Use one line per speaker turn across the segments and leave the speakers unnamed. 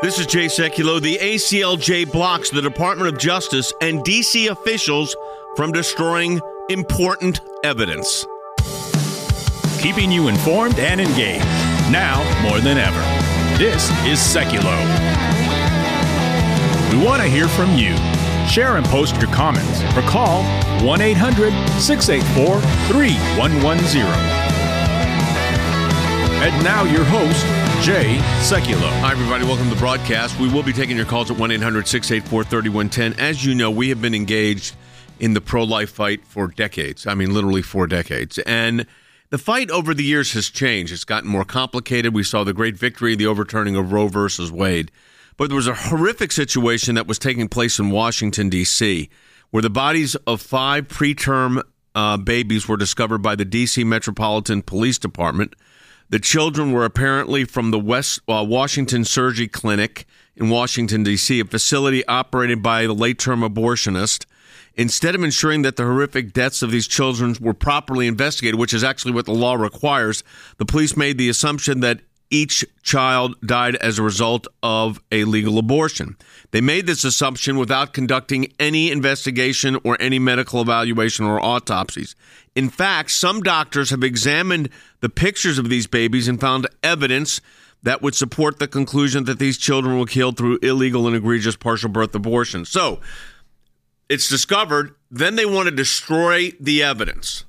This is Jay Sekulow. The ACLJ blocks the Department of Justice and DC officials from destroying important evidence.
Keeping you informed and engaged. Now more than ever. This is Sekulow. We want to hear from you. Share and post your comments or call 1 800 684 3110. And now your host, Jay Sekulow.
Hi, everybody. Welcome to the broadcast. We will be taking your calls at 1 800 684 3110. As you know, we have been engaged in the pro life fight for decades. I mean, literally four decades. And the fight over the years has changed. It's gotten more complicated. We saw the great victory, the overturning of Roe versus Wade. But there was a horrific situation that was taking place in Washington, D.C., where the bodies of five preterm uh, babies were discovered by the D.C. Metropolitan Police Department. The children were apparently from the West uh, Washington Surgery Clinic in Washington, D.C., a facility operated by the late term abortionist. Instead of ensuring that the horrific deaths of these children were properly investigated, which is actually what the law requires, the police made the assumption that each child died as a result of a legal abortion. They made this assumption without conducting any investigation or any medical evaluation or autopsies. In fact, some doctors have examined the pictures of these babies and found evidence that would support the conclusion that these children were killed through illegal and egregious partial birth abortion. So it's discovered, then they want to destroy the evidence.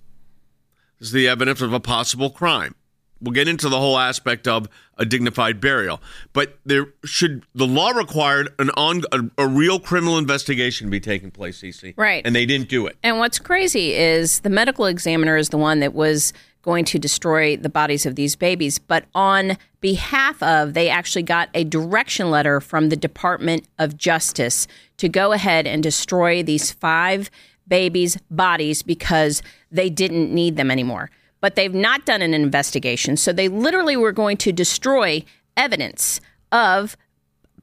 This is the evidence of a possible crime. We'll get into the whole aspect of a dignified burial, but there should the law required an on a, a real criminal investigation be taking place, Cece.
Right.
And they didn't do it.
And what's crazy is the medical examiner is the one that was going to destroy the bodies of these babies, but on behalf of, they actually got a direction letter from the Department of Justice to go ahead and destroy these five babies' bodies because they didn't need them anymore but they've not done an investigation. So they literally were going to destroy evidence of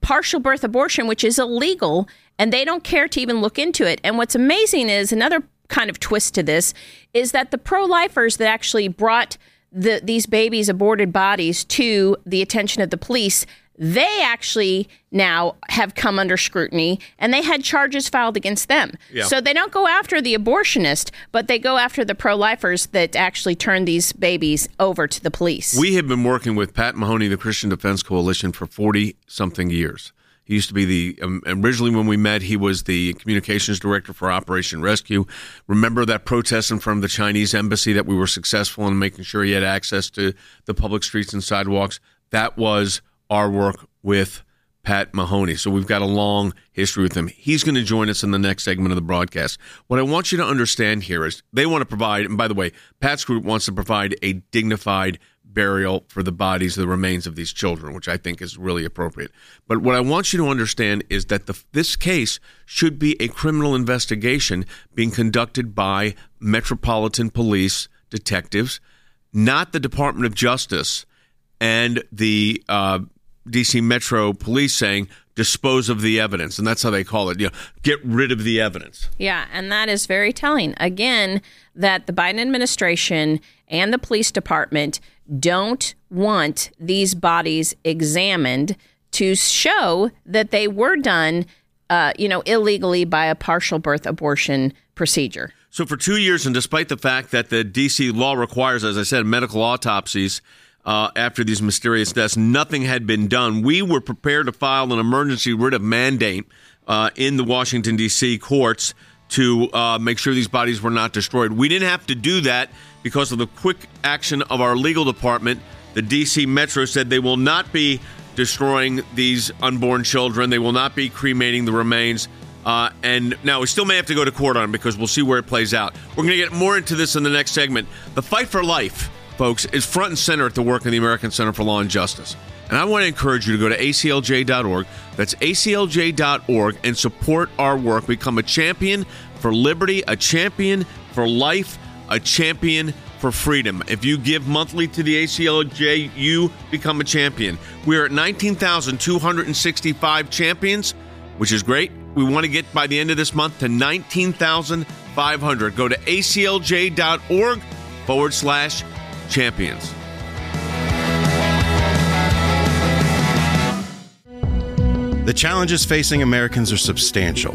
partial birth abortion, which is illegal, and they don't care to even look into it. And what's amazing is another kind of twist to this is that the pro lifers that actually brought the, these babies' aborted bodies to the attention of the police they actually now have come under scrutiny and they had charges filed against them. Yeah. So they don't go after the abortionist, but they go after the pro lifers that actually turn these babies over to the police.
We have been working with Pat Mahoney, the Christian Defense Coalition, for 40 something years. He used to be the um, originally when we met, he was the communications director for Operation Rescue. Remember that protest in front of the Chinese embassy that we were successful in making sure he had access to the public streets and sidewalks? That was our work with Pat Mahoney. So we've got a long history with him. He's going to join us in the next segment of the broadcast. What I want you to understand here is they want to provide, and by the way, Pat's group wants to provide a dignified burial for the bodies, the remains of these children, which I think is really appropriate. But what I want you to understand is that the, this case should be a criminal investigation being conducted by Metropolitan Police detectives, not the Department of Justice and the uh, DC Metro Police saying dispose of the evidence, and that's how they call it. You know, get rid of the evidence.
Yeah, and that is very telling. Again, that the Biden administration and the police department don't want these bodies examined to show that they were done, uh, you know, illegally by a partial birth abortion procedure.
So for two years, and despite the fact that the DC law requires, as I said, medical autopsies uh, after these mysterious deaths. Nothing had been done. We were prepared to file an emergency writ of mandate uh, in the Washington, D.C. courts to uh, make sure these bodies were not destroyed. We didn't have to do that because of the quick action of our legal department. The D.C. Metro said they will not be destroying these unborn children, they will not be cremating the remains. Uh, and now we still may have to go to court on because we'll see where it plays out. We're going to get more into this in the next segment. The fight for life folks, is front and center at the work of the American Center for Law and Justice. And I want to encourage you to go to aclj.org. That's aclj.org and support our work. Become a champion for liberty, a champion for life, a champion for freedom. If you give monthly to the ACLJ, you become a champion. We are at 19,265 champions, which is great. We want to get by the end of this month to 19,500. Go to aclj.org forward slash champions.
The challenges facing Americans are substantial.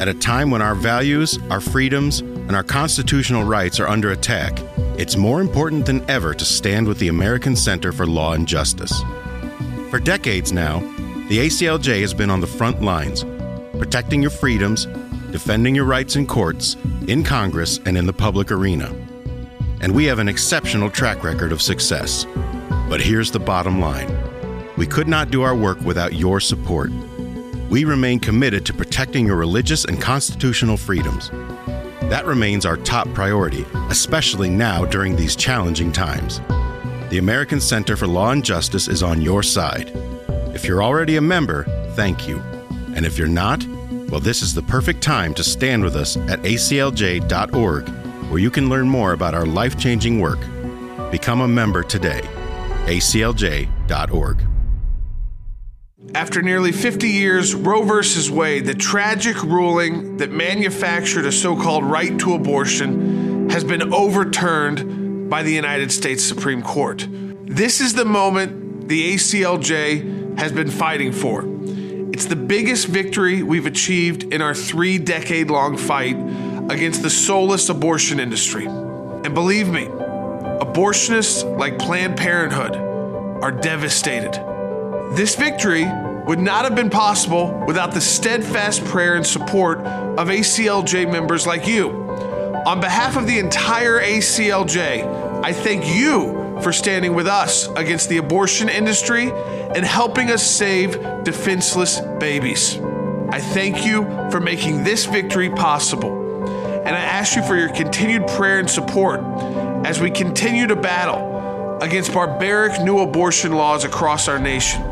At a time when our values, our freedoms, and our constitutional rights are under attack, it's more important than ever to stand with the American Center for Law and Justice. For decades now, the ACLJ has been on the front lines, protecting your freedoms, defending your rights in courts, in Congress, and in the public arena. And we have an exceptional track record of success. But here's the bottom line we could not do our work without your support. We remain committed to protecting your religious and constitutional freedoms. That remains our top priority, especially now during these challenging times. The American Center for Law and Justice is on your side. If you're already a member, thank you. And if you're not, well, this is the perfect time to stand with us at aclj.org, where you can learn more about our life changing work. Become a member today. aclj.org.
After nearly 50 years, Roe v. Wade, the tragic ruling that manufactured a so called right to abortion, has been overturned by the United States Supreme Court. This is the moment the ACLJ has been fighting for. It's the biggest victory we've achieved in our three decade long fight against the soulless abortion industry. And believe me, abortionists like Planned Parenthood are devastated. This victory would not have been possible without the steadfast prayer and support of ACLJ members like you. On behalf of the entire ACLJ, I thank you for standing with us against the abortion industry and helping us save defenseless babies. I thank you for making this victory possible. And I ask you for your continued prayer and support as we continue to battle against barbaric new abortion laws across our nation.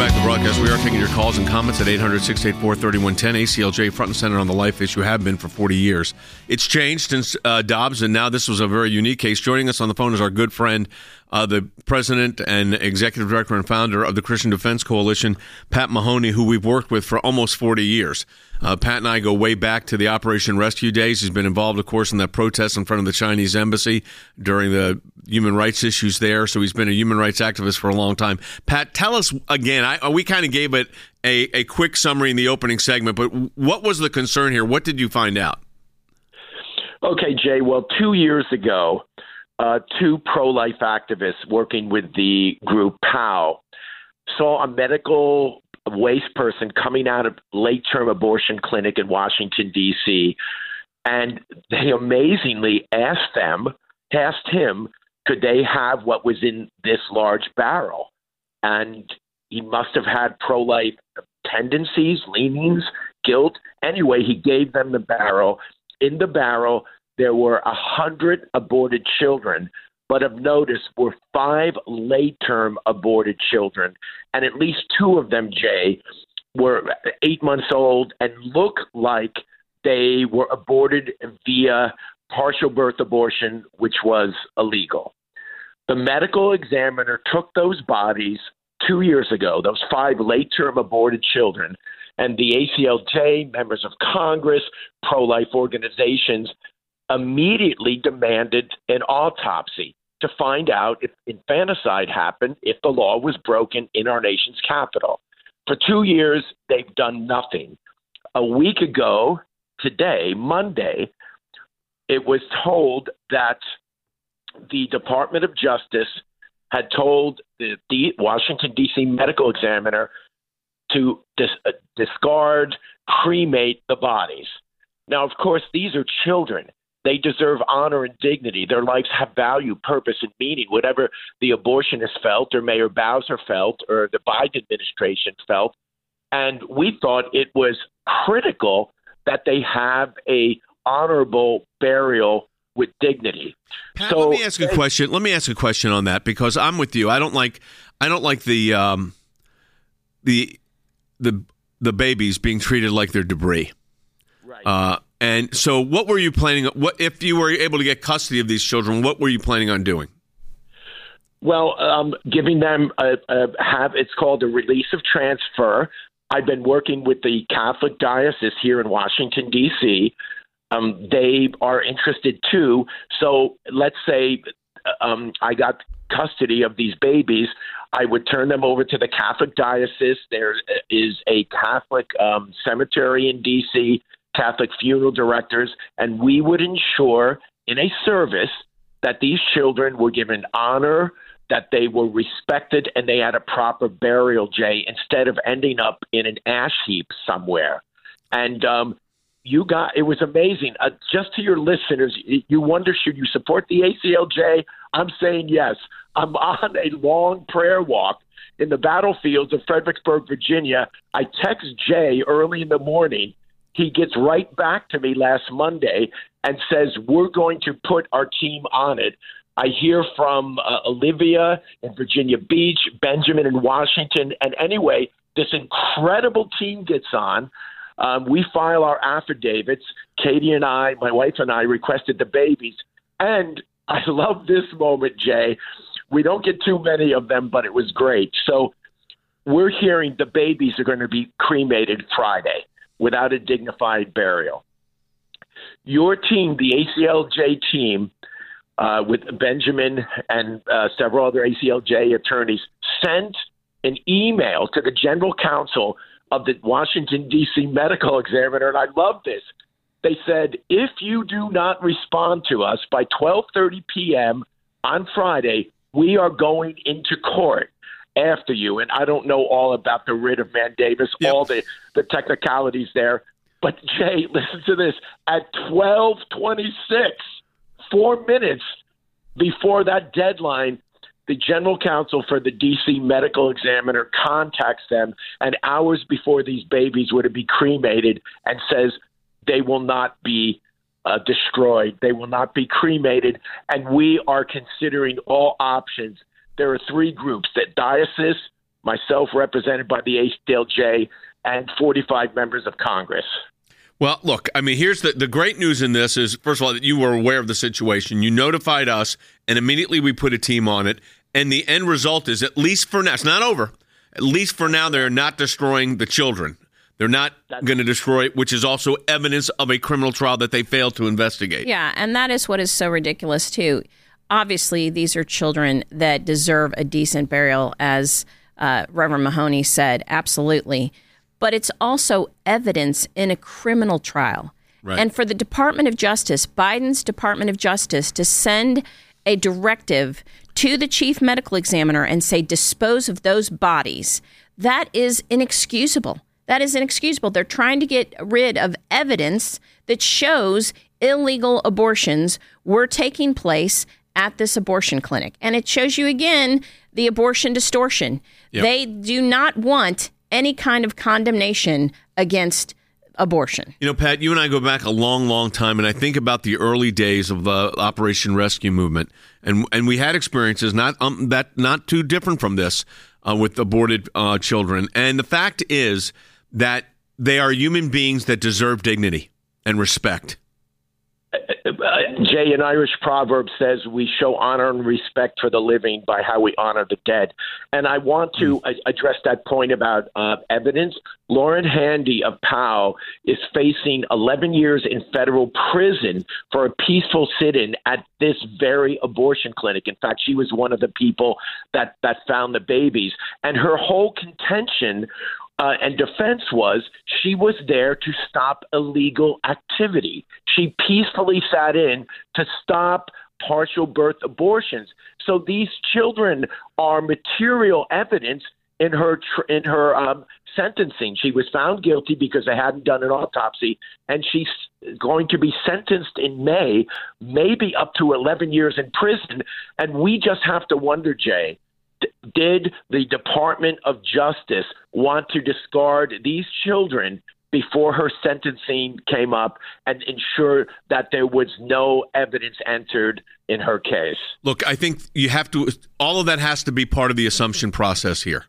Back to the broadcast. We are taking your calls and comments at 800 684 3110. ACLJ front and center on the life issue have been for 40 years. It's changed since uh, Dobbs, and now this was a very unique case. Joining us on the phone is our good friend, uh, the president and executive director and founder of the Christian Defense Coalition, Pat Mahoney, who we've worked with for almost 40 years. Uh, Pat and I go way back to the Operation Rescue days. He's been involved, of course, in that protest in front of the Chinese embassy during the human rights issues there. So he's been a human rights activist for a long time. Pat, tell us again. I, we kind of gave it a, a quick summary in the opening segment, but what was the concern here? What did you find out?
Okay, Jay. Well, two years ago, uh, two pro life activists working with the group POW saw a medical waste person coming out of late term abortion clinic in Washington, D.C., and they amazingly asked them, asked him, could they have what was in this large barrel? And he must have had pro life tendencies, leanings, guilt. Anyway, he gave them the barrel. In the barrel, there were a hundred aborted children, but of notice were five late term aborted children, and at least two of them, Jay, were eight months old and look like they were aborted via partial birth abortion, which was illegal. The medical examiner took those bodies two years ago, those five late term aborted children, and the ACLJ, members of Congress, pro life organizations immediately demanded an autopsy to find out if infanticide happened, if the law was broken in our nation's capital. For two years, they've done nothing. A week ago, today, Monday, it was told that the Department of Justice had told the, Washington, D.C. medical examiner to dis- uh, discard, cremate the bodies. Now, of course, these are children. They deserve honor and dignity. Their lives have value, purpose, and meaning. Whatever the abortionist felt, or Mayor Bowser felt, or the Biden administration felt. And we thought it was critical that they have a honorable burial with dignity.
Pat, so, let me ask a question. Let me ask a question on that because I'm with you. I don't like I don't like the um, the the the babies being treated like they're debris.
Right.
Uh, and so, what were you planning? What if you were able to get custody of these children? What were you planning on doing?
Well, um, giving them a, a have it's called a release of transfer. I've been working with the Catholic Diocese here in Washington D.C. Um, they are interested too. So let's say um, I got custody of these babies, I would turn them over to the Catholic diocese. There is a Catholic um, cemetery in D.C., Catholic funeral directors, and we would ensure in a service that these children were given honor, that they were respected, and they had a proper burial, Jay, instead of ending up in an ash heap somewhere. And um, you got it was amazing. Uh, just to your listeners, you wonder should you support the ACLJ? I'm saying yes. I'm on a long prayer walk in the battlefields of Fredericksburg, Virginia. I text Jay early in the morning. He gets right back to me last Monday and says, We're going to put our team on it. I hear from uh, Olivia in Virginia Beach, Benjamin in Washington. And anyway, this incredible team gets on. Um, we file our affidavits. Katie and I, my wife and I, requested the babies. And I love this moment, Jay. We don't get too many of them, but it was great. So we're hearing the babies are going to be cremated Friday without a dignified burial. Your team, the ACLJ team, uh, with Benjamin and uh, several other ACLJ attorneys, sent an email to the general counsel of the Washington, D.C. medical examiner, and I love this. They said, if you do not respond to us by 12:30 p.m. on Friday, we are going into court after you. And I don't know all about the writ of mandamus, yep. all the, the technicalities there. But Jay, listen to this. At 12:26, four minutes before that deadline, the general counsel for the DC medical examiner contacts them, and hours before these babies were to be cremated, and says they will not be uh, destroyed. They will not be cremated, and we are considering all options. There are three groups: that diocese, myself, represented by the ACLJ, and 45 members of Congress.
Well, look, I mean, here's the, the great news in this is, first of all, that you were aware of the situation. You notified us, and immediately we put a team on it. And the end result is, at least for now, it's not over. At least for now, they're not destroying the children. They're not going to destroy it, which is also evidence of a criminal trial that they failed to investigate.
Yeah, and that is what is so ridiculous, too. Obviously, these are children that deserve a decent burial, as uh, Reverend Mahoney said. Absolutely. But it's also evidence in a criminal trial. Right. And for the Department of Justice, Biden's Department of Justice, to send a directive to the chief medical examiner and say, dispose of those bodies, that is inexcusable. That is inexcusable. They're trying to get rid of evidence that shows illegal abortions were taking place at this abortion clinic. And it shows you again the abortion distortion. Yep. They do not want any kind of condemnation against abortion.
You know, Pat, you and I go back a long, long time, and I think about the early days of the Operation Rescue movement, and and we had experiences not um, that not too different from this uh, with aborted uh, children. And the fact is that they are human beings that deserve dignity and respect.
Jay, an Irish proverb says we show honor and respect for the living by how we honor the dead. And I want to mm. address that point about uh, evidence. Lauren Handy of Powell is facing 11 years in federal prison for a peaceful sit in at this very abortion clinic. In fact, she was one of the people that, that found the babies. And her whole contention uh, and defense was she was there to stop illegal activity. She peacefully sat in to stop partial birth abortions. So these children are material evidence in her tr- in her um, sentencing. She was found guilty because they hadn't done an autopsy, and she's going to be sentenced in May, maybe up to 11 years in prison. And we just have to wonder, Jay did the Department of Justice want to discard these children before her sentencing came up and ensure that there was no evidence entered in her case?
Look, I think you have to, all of that has to be part of the assumption process here.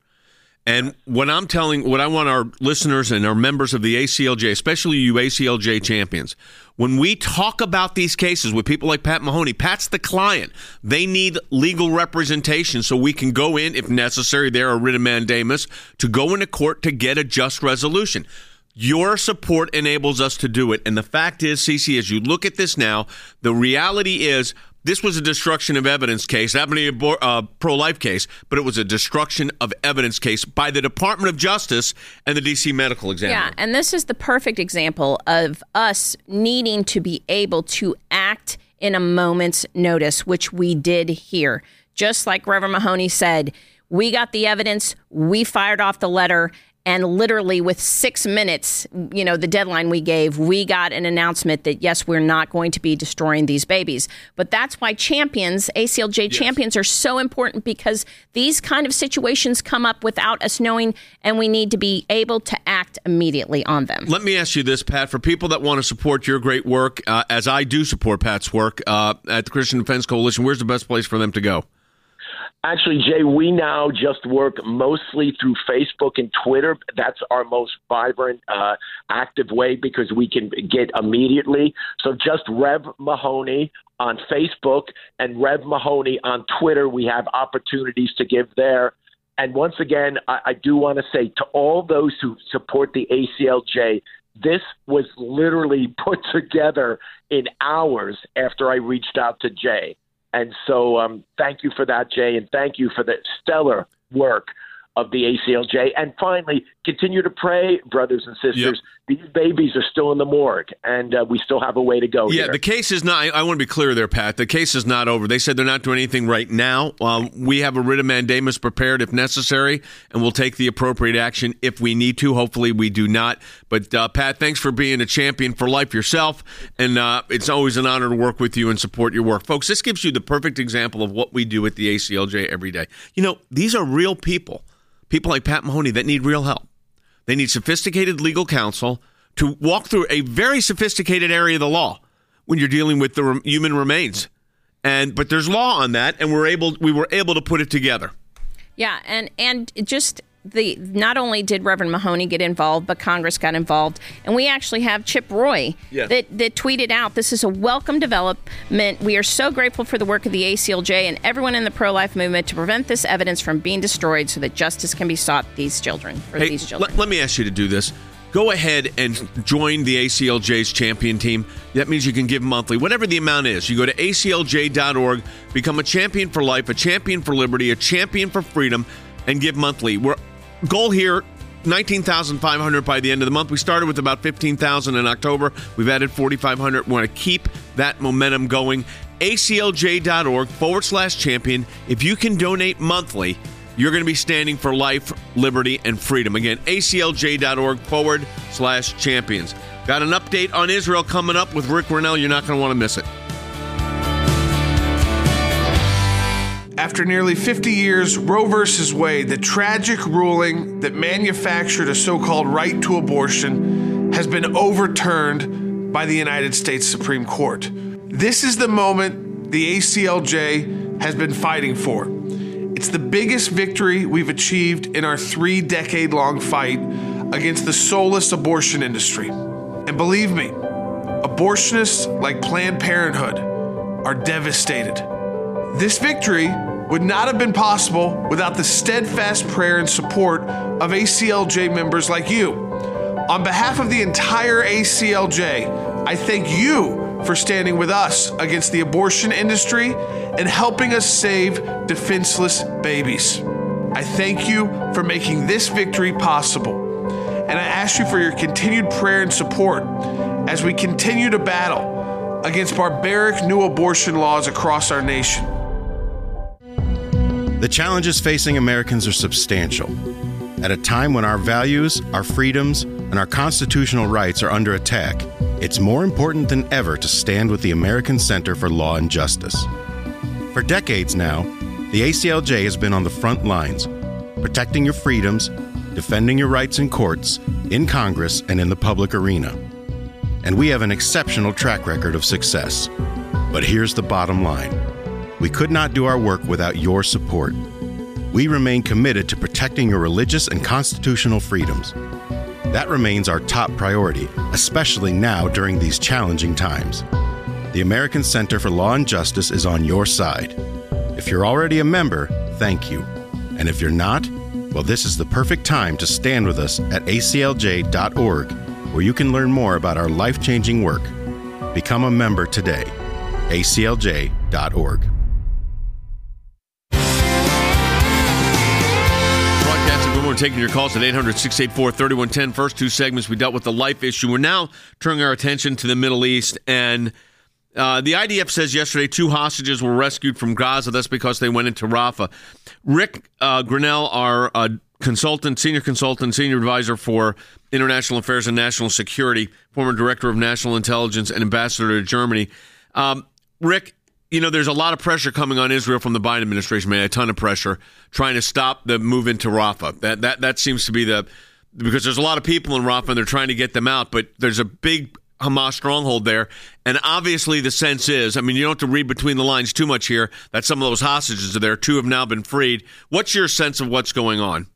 And what I'm telling, what I want our listeners and our members of the ACLJ, especially you ACLJ champions, when we talk about these cases with people like Pat Mahoney, Pat's the client. They need legal representation so we can go in, if necessary, there a writ of mandamus, to go into court to get a just resolution. Your support enables us to do it. And the fact is, Cece, as you look at this now, the reality is This was a destruction of evidence case. not be a uh, pro life case, but it was a destruction of evidence case by the Department of Justice and the DC Medical Examiner.
Yeah, and this is the perfect example of us needing to be able to act in a moment's notice, which we did here. Just like Reverend Mahoney said, we got the evidence, we fired off the letter, and literally with six minutes, you know, the deadline we gave, we got an announcement that yes, we're not going to be destroying these babies. But that's why champions, ACLJ yes. champions, are so important because these kind of situations come up without us knowing, and we need to be able to act immediately on them.
Let me ask you this, Pat. For people that want to support your great work, uh, as I do support Pat's work uh, at the Christian Defense Coalition, where's the best place for them to go?
Actually, Jay, we now just work mostly through Facebook and Twitter. That's our most vibrant, uh, active way because we can get immediately. So just Rev Mahoney on Facebook and Rev Mahoney on Twitter. We have opportunities to give there. And once again, I, I do want to say to all those who support the ACLJ, this was literally put together in hours after I reached out to Jay. And so, um, thank you for that, Jay, and thank you for the stellar work of the ACLJ. And finally, continue to pray, brothers and sisters. Yep. These babies are still in the morgue, and uh, we still have a way to go.
Yeah,
here.
the case is not. I, I, want to be clear there, Pat. The case is not over. They said they're not doing anything right now. Um, we have a writ of mandamus prepared if necessary, and we'll take the appropriate action if we need to. Hopefully, we do not. But uh, Pat, thanks for being a champion for life yourself, and uh, it's always an honor to work with you and support your work, folks. This gives you the perfect example of what we do at the ACLJ every day. You know, these are real people people like Pat Mahoney that need real help. They need sophisticated legal counsel to walk through a very sophisticated area of the law when you're dealing with the human remains. And but there's law on that, and we're able we were able to put it together.
Yeah, and and just the not only did Reverend Mahoney get involved, but Congress got involved, and we actually have Chip Roy yes. that that tweeted out, "This is a welcome development. We are so grateful for the work of the ACLJ and everyone in the pro-life movement to prevent this evidence from being destroyed, so that justice can be sought these children for hey, these children."
Let, let me ask you to do this. Go ahead and join the ACLJ's champion team. That means you can give monthly, whatever the amount is. You go to aclj.org, become a champion for life, a champion for liberty, a champion for freedom, and give monthly. We're goal here 19,500 by the end of the month. We started with about 15,000 in October. We've added 4,500. We want to keep that momentum going. ACLJ.org forward slash champion. If you can donate monthly, you're going to be standing for life, liberty, and freedom. Again, ACLJ.org forward slash champions. Got an update on Israel coming up with Rick Grenell. You're not going to want to miss it.
After nearly 50 years, Roe v. Wade, the tragic ruling that manufactured a so called right to abortion, has been overturned by the United States Supreme Court. This is the moment the ACLJ has been fighting for. It's the biggest victory we've achieved in our three decade long fight against the soulless abortion industry. And believe me, abortionists like Planned Parenthood are devastated. This victory would not have been possible without the steadfast prayer and support of ACLJ members like you. On behalf of the entire ACLJ, I thank you for standing with us against the abortion industry and helping us save defenseless babies. I thank you for making this victory possible. And I ask you for your continued prayer and support as we continue to battle against barbaric new abortion laws across our nation.
The challenges facing Americans are substantial. At a time when our values, our freedoms, and our constitutional rights are under attack, it's more important than ever to stand with the American Center for Law and Justice. For decades now, the ACLJ has been on the front lines, protecting your freedoms, defending your rights in courts, in Congress, and in the public arena. And we have an exceptional track record of success. But here's the bottom line we could not do our work without your support. We remain committed to protecting your religious and constitutional freedoms. That remains our top priority, especially now during these challenging times. The American Center for Law and Justice is on your side. If you're already a member, thank you. And if you're not, well, this is the perfect time to stand with us at aclj.org, where you can learn more about our life changing work. Become a member today. aclj.org
we're taking your calls at 800 684 3110. First two segments, we dealt with the life issue. We're now turning our attention to the Middle East. And uh, the IDF says yesterday two hostages were rescued from Gaza. That's because they went into Rafah. Rick uh, Grenell, our uh, consultant, senior consultant, senior advisor for international affairs and national security, former director of national intelligence and ambassador to Germany. Um, Rick, you know, there's a lot of pressure coming on Israel from the Biden administration, man, a ton of pressure trying to stop the move into Rafah. That that that seems to be the because there's a lot of people in Rafah and they're trying to get them out, but there's a big Hamas stronghold there. And obviously, the sense is I mean, you don't have to read between the lines too much here that some of those hostages are there. Two have now been freed. What's your sense of what's going on?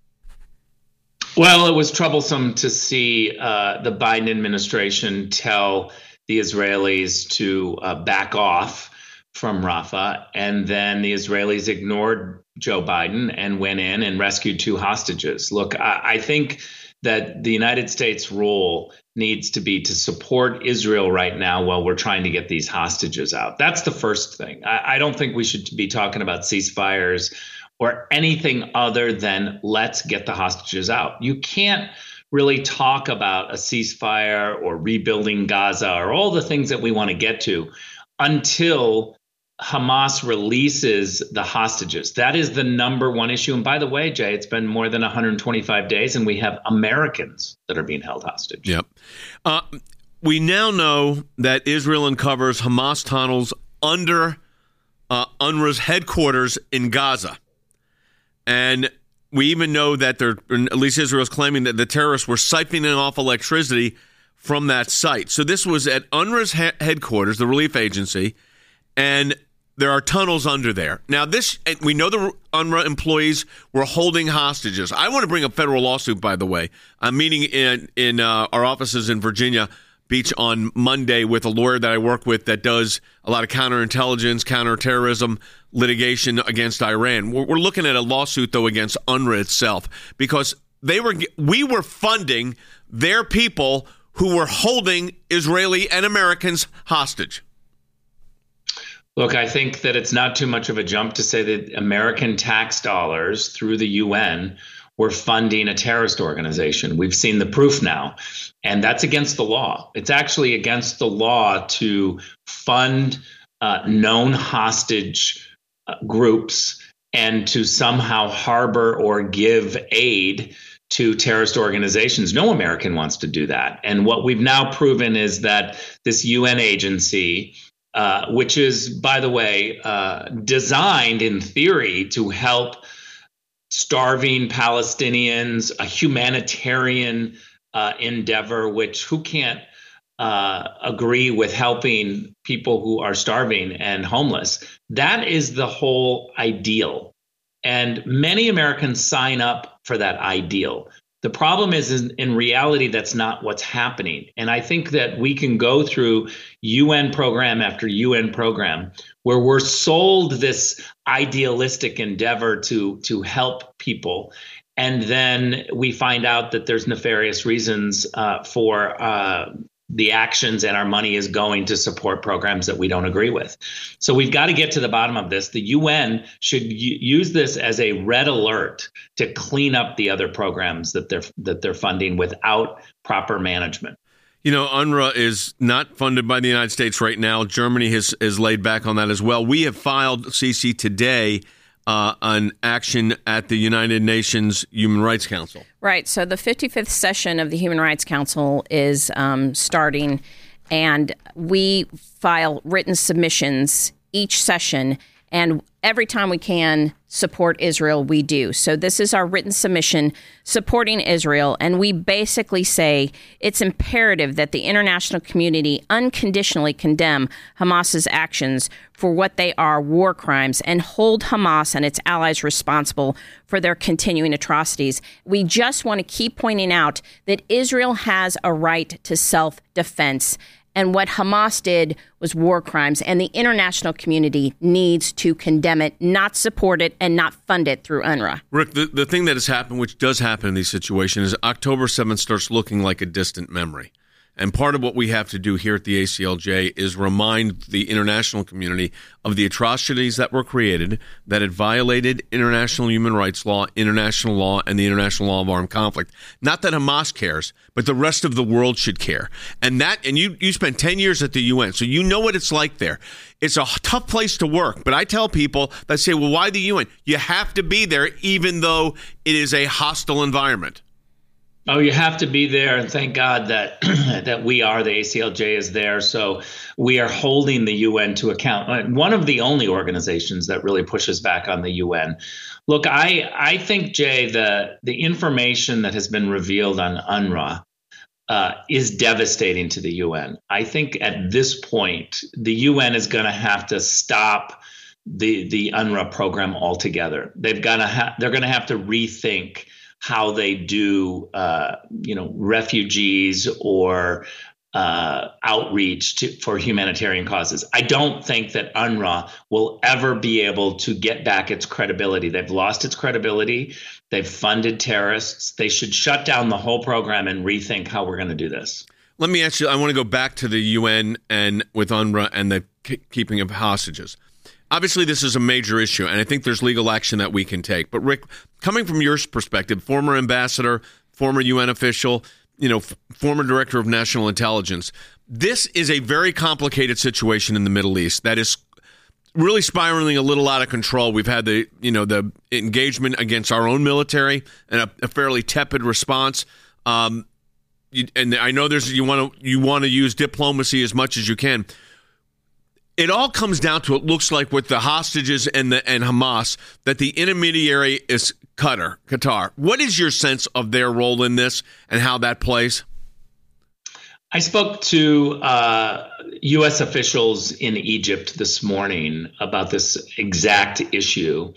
Well, it was troublesome to see uh, the Biden administration tell the Israelis to uh, back off from Rafah. And then the Israelis ignored Joe Biden and went in and rescued two hostages. Look, I, I think that the United States role needs to be to support Israel right now while we're trying to get these hostages out. That's the first thing. I, I don't think we should be talking about ceasefires or anything other than let's get the hostages out. You can't really talk about a ceasefire or rebuilding Gaza or all the things that we want to get to until Hamas releases the hostages. That is the number one issue. And by the way, Jay, it's been more than 125 days, and we have Americans that are being held hostage.
Yep. Uh, we now know that Israel uncovers Hamas tunnels under uh, UNRWA's headquarters in Gaza. And we even know that they're, at least Israel's claiming that the terrorists were siphoning off electricity from that site. So this was at UNRWA's he- headquarters, the relief agency, and there are tunnels under there. Now, this we know the UNRWA employees were holding hostages. I want to bring a federal lawsuit, by the way. I'm meeting in in uh, our offices in Virginia Beach on Monday with a lawyer that I work with that does a lot of counterintelligence, counterterrorism litigation against Iran. We're, we're looking at a lawsuit though against UNRWA itself because they were we were funding their people who were holding Israeli and Americans hostage.
Look, I think that it's not too much of a jump to say that American tax dollars through the UN were funding a terrorist organization. We've seen the proof now. And that's against the law. It's actually against the law to fund uh, known hostage uh, groups and to somehow harbor or give aid to terrorist organizations. No American wants to do that. And what we've now proven is that this UN agency uh, which is, by the way, uh, designed in theory to help starving Palestinians, a humanitarian uh, endeavor, which who can't uh, agree with helping people who are starving and homeless? That is the whole ideal. And many Americans sign up for that ideal. The problem is, in, reality, that's not what's happening. And I think that we can go through UN program after UN program where we're sold this idealistic endeavor to, to help people. And then we find out that there's nefarious reasons uh, for uh, the actions and our money is going to support programs that we don't agree with. So we've got to get to the bottom of this. The UN should use this as a red alert to clean up the other programs that they're that they're funding without proper management.
You know, UNRWA is not funded by the United States right now. Germany has, has laid back on that as well. We have filed Cece today uh, an action at the United Nations Human Rights Council.
Right. So the 55th session of the Human Rights Council is um, starting, and we file written submissions each session. And every time we can support Israel, we do. So this is our written submission supporting Israel. And we basically say it's imperative that the international community unconditionally condemn Hamas's actions for what they are war crimes and hold Hamas and its allies responsible for their continuing atrocities. We just want to keep pointing out that Israel has a right to self defense and what Hamas did was war crimes, and the international community needs to condemn it, not support it, and not fund it through UNRWA.
Rick, the, the thing that has happened, which does happen in these situations, is October 7th starts looking like a distant memory. And part of what we have to do here at the ACLJ is remind the international community of the atrocities that were created, that it violated international human rights law, international law, and the international law of armed conflict. Not that Hamas cares, but the rest of the world should care. And that, and you, you spent 10 years at the UN, so you know what it's like there. It's a tough place to work, but I tell people that say, well, why the UN? You have to be there even though it is a hostile environment.
Oh, you have to be there, and thank God that that we are the ACLJ is there. So we are holding the UN to account. Uh, one of the only organizations that really pushes back on the UN. Look, I I think Jay the the information that has been revealed on UNRWA uh, is devastating to the UN. I think at this point the UN is going to have to stop the the UNRWA program altogether. They've got to ha- they're going to have to rethink how they do, uh, you know, refugees or uh, outreach to, for humanitarian causes. I don't think that UNRWA will ever be able to get back its credibility. They've lost its credibility. They've funded terrorists. They should shut down the whole program and rethink how we're going to do this.
Let me ask you. I want to go back to the UN and with UNRWA and the keeping of hostages obviously this is a major issue, and I think there's legal action that we can take. But Rick, coming from your perspective, former ambassador, former UN official, you know, f- former director of national intelligence, this is a very complicated situation in the Middle East that is really spiraling a little out of control. We've had the you know the engagement against our own military and a, a fairly tepid response. Um, you, and I know there's you want to you want to use diplomacy as much as you can it all comes down to it looks like with the hostages and the and Hamas that the intermediary is Qatar. Qatar. What is your sense of their role in this and how that plays?
I spoke to uh, U.S. officials in Egypt this morning about this exact issue,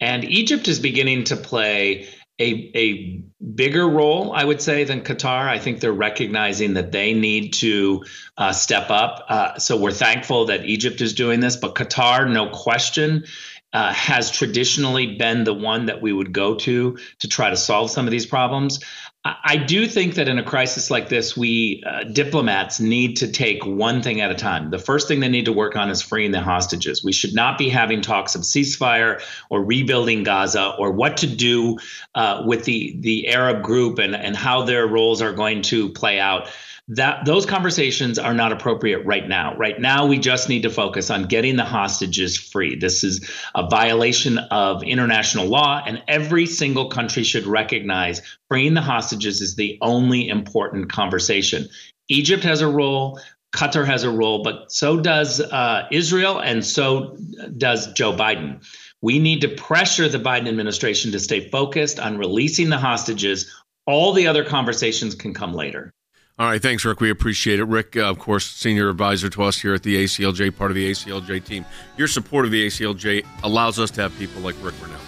and Egypt is beginning to play a, a bigger role, I would say, than Qatar. I think they're recognizing that they need to uh, step up. Uh, so we're thankful that Egypt is doing this, but Qatar, no question, uh, has traditionally been the one that we would go to to try to solve some of these problems. I do think that in a crisis like this, we uh, diplomats need to take one thing at a time. The first thing they need to work on is freeing the hostages. We should not be having talks of ceasefire or rebuilding Gaza or what to do uh, with the the Arab group and and how their roles are going to play out that those conversations are not appropriate right now. Right now, we just need to focus on getting the hostages free. This is a violation of international law, and every single country should recognize freeing the hostages is the only important conversation. Egypt has a role. Qatar has a role, but so does uh, Israel, and so does Joe Biden. We need to pressure the Biden administration to stay focused on releasing the hostages. All the other conversations can come later.
All right, thanks, Rick. We appreciate it. Rick, uh, of course, senior advisor to us here at the ACLJ, part of the ACLJ team. Your support of the ACLJ allows us to have people like Rick Grenell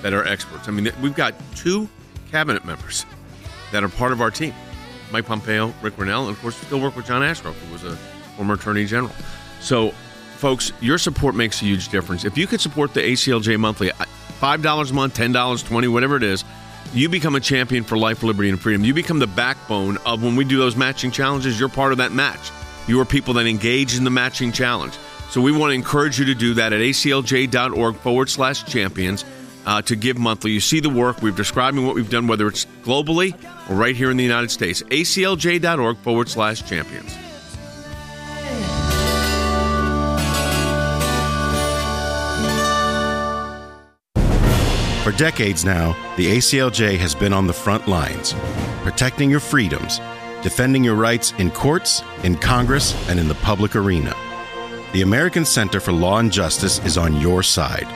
that are experts. I mean, we've got two cabinet members that are part of our team Mike Pompeo, Rick Grenell, and of course, still work with John Ashcroft, who was a former attorney general. So, folks, your support makes a huge difference. If you could support the ACLJ monthly, $5 a month, $10, 20 whatever it is, you become a champion for life, liberty, and freedom. You become the backbone of when we do those matching challenges, you're part of that match. You are people that engage in the matching challenge. So we want to encourage you to do that at aclj.org forward slash champions uh, to give monthly. You see the work. We've described what we've done, whether it's globally or right here in the United States. aclj.org forward slash champions.
For decades now, the ACLJ has been on the front lines, protecting your freedoms, defending your rights in courts, in Congress, and in the public arena. The American Center for Law and Justice is on your side.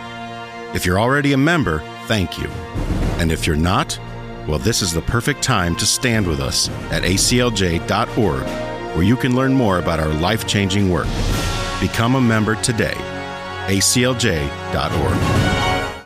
If you're already a member, thank you. And if you're not, well, this is the perfect time to stand with us at aclj.org, where you can learn more about our life changing work. Become a member today. aclj.org.